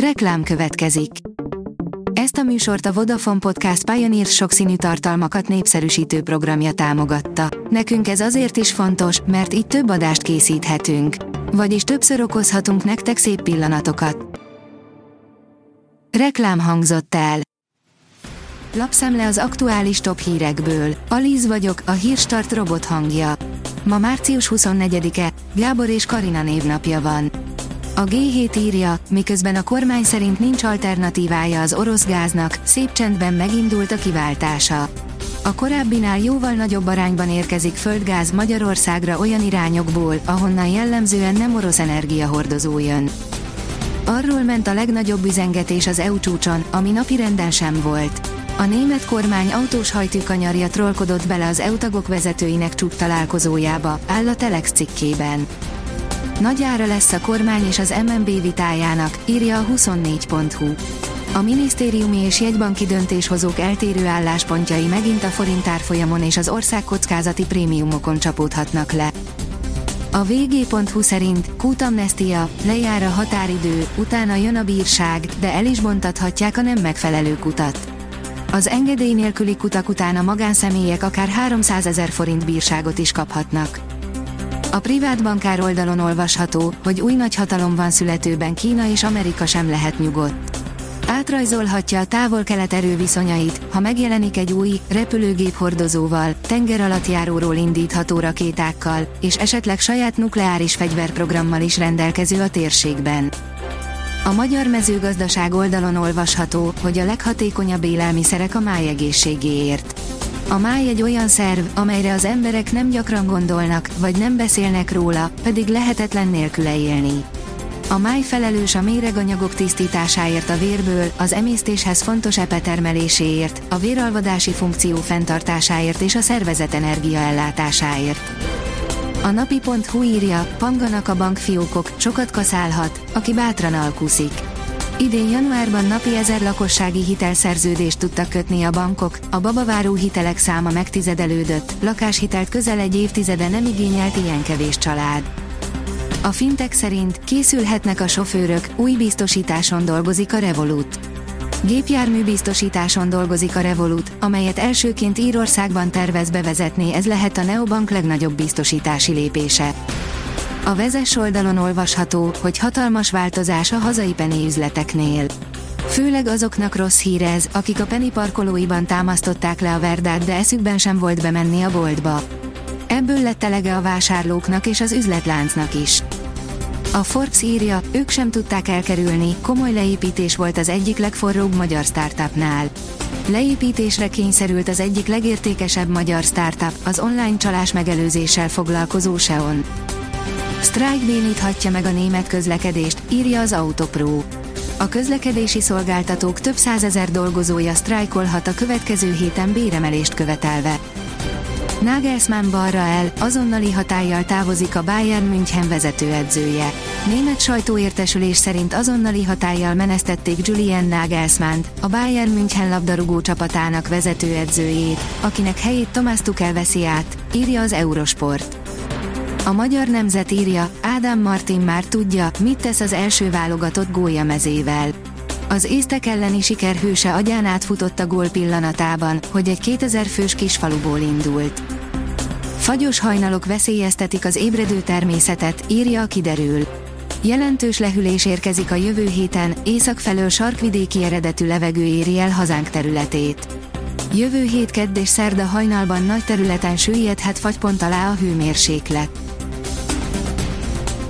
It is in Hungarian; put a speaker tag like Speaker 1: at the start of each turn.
Speaker 1: Reklám következik. Ezt a műsort a Vodafone Podcast Pioneer sokszínű tartalmakat népszerűsítő programja támogatta. Nekünk ez azért is fontos, mert így több adást készíthetünk. Vagyis többször okozhatunk nektek szép pillanatokat. Reklám hangzott el. Lapszemle az aktuális top hírekből. Alíz vagyok, a hírstart robot hangja. Ma március 24-e, Gábor és Karina névnapja van. A G7 írja, miközben a kormány szerint nincs alternatívája az orosz gáznak, szép csendben megindult a kiváltása. A korábbinál jóval nagyobb arányban érkezik földgáz Magyarországra olyan irányokból, ahonnan jellemzően nem orosz energiahordozó jön. Arról ment a legnagyobb üzengetés az EU csúcson, ami napirenden sem volt. A német kormány autós hajtűkanyarja trollkodott bele az EU tagok vezetőinek csúcs találkozójába, áll a Telex cikkében. Nagy ára lesz a kormány és az MNB vitájának, írja a 24.hu. A minisztériumi és jegybanki döntéshozók eltérő álláspontjai megint a forint árfolyamon és az ország kockázati prémiumokon csapódhatnak le. A vg.hu szerint kútamnestia, lejár a határidő, utána jön a bírság, de el is bontathatják a nem megfelelő kutat. Az engedély nélküli kutak után a magánszemélyek akár 300 ezer forint bírságot is kaphatnak. A privát bankár oldalon olvasható, hogy új nagyhatalom van születőben Kína és Amerika sem lehet nyugodt. Átrajzolhatja a távol-kelet erőviszonyait, ha megjelenik egy új, repülőgép hordozóval, tenger alatt járóról indítható rakétákkal, és esetleg saját nukleáris fegyverprogrammal is rendelkező a térségben. A magyar mezőgazdaság oldalon olvasható, hogy a leghatékonyabb élelmiszerek a májegészségéért. A máj egy olyan szerv, amelyre az emberek nem gyakran gondolnak, vagy nem beszélnek róla, pedig lehetetlen nélküle élni. A máj felelős a méreganyagok tisztításáért a vérből, az emésztéshez fontos epetermeléséért, a véralvadási funkció fenntartásáért és a szervezet energiaellátásáért. A napi.hu írja, panganak a bankfiókok, sokat kaszálhat, aki bátran alkuszik. Idén januárban napi ezer lakossági hitelszerződést tudtak kötni a bankok, a babaváró hitelek száma megtizedelődött, lakáshitelt közel egy évtizede nem igényelt ilyen kevés család. A fintek szerint készülhetnek a sofőrök, új biztosításon dolgozik a Revolut. Gépjármű biztosításon dolgozik a Revolut, amelyet elsőként Írországban tervez bevezetni, ez lehet a Neobank legnagyobb biztosítási lépése. A vezes oldalon olvasható, hogy hatalmas változás a hazai Penny üzleteknél. Főleg azoknak rossz hír ez, akik a Penny parkolóiban támasztották le a verdát, de eszükben sem volt bemenni a boltba. Ebből lett elege a vásárlóknak és az üzletláncnak is. A Forbes írja, ők sem tudták elkerülni, komoly leépítés volt az egyik legforróbb magyar startupnál. Leépítésre kényszerült az egyik legértékesebb magyar startup, az online csalás megelőzéssel foglalkozó Seon. Strike béníthatja meg a német közlekedést, írja az Autopro. A közlekedési szolgáltatók több százezer dolgozója sztrájkolhat a következő héten béremelést követelve. Nagelsmann balra el, azonnali hatállyal távozik a Bayern München vezetőedzője. Német sajtóértesülés szerint azonnali hatállyal menesztették Julian Nagelsmann, a Bayern München labdarúgó csapatának vezetőedzőjét, akinek helyét Thomas Tuchel veszi át, írja az Eurosport. A magyar nemzet írja, Ádám Martin már tudja, mit tesz az első válogatott gólyamezével. Az észtek elleni siker agyán átfutott a gól pillanatában, hogy egy 2000 fős kisfaluból indult. Fagyos hajnalok veszélyeztetik az ébredő természetet, írja a kiderül. Jelentős lehűlés érkezik a jövő héten, észak felől sarkvidéki eredetű levegő éri el hazánk területét. Jövő hét kedd és szerda hajnalban nagy területen süllyedhet fagypont alá a hőmérséklet.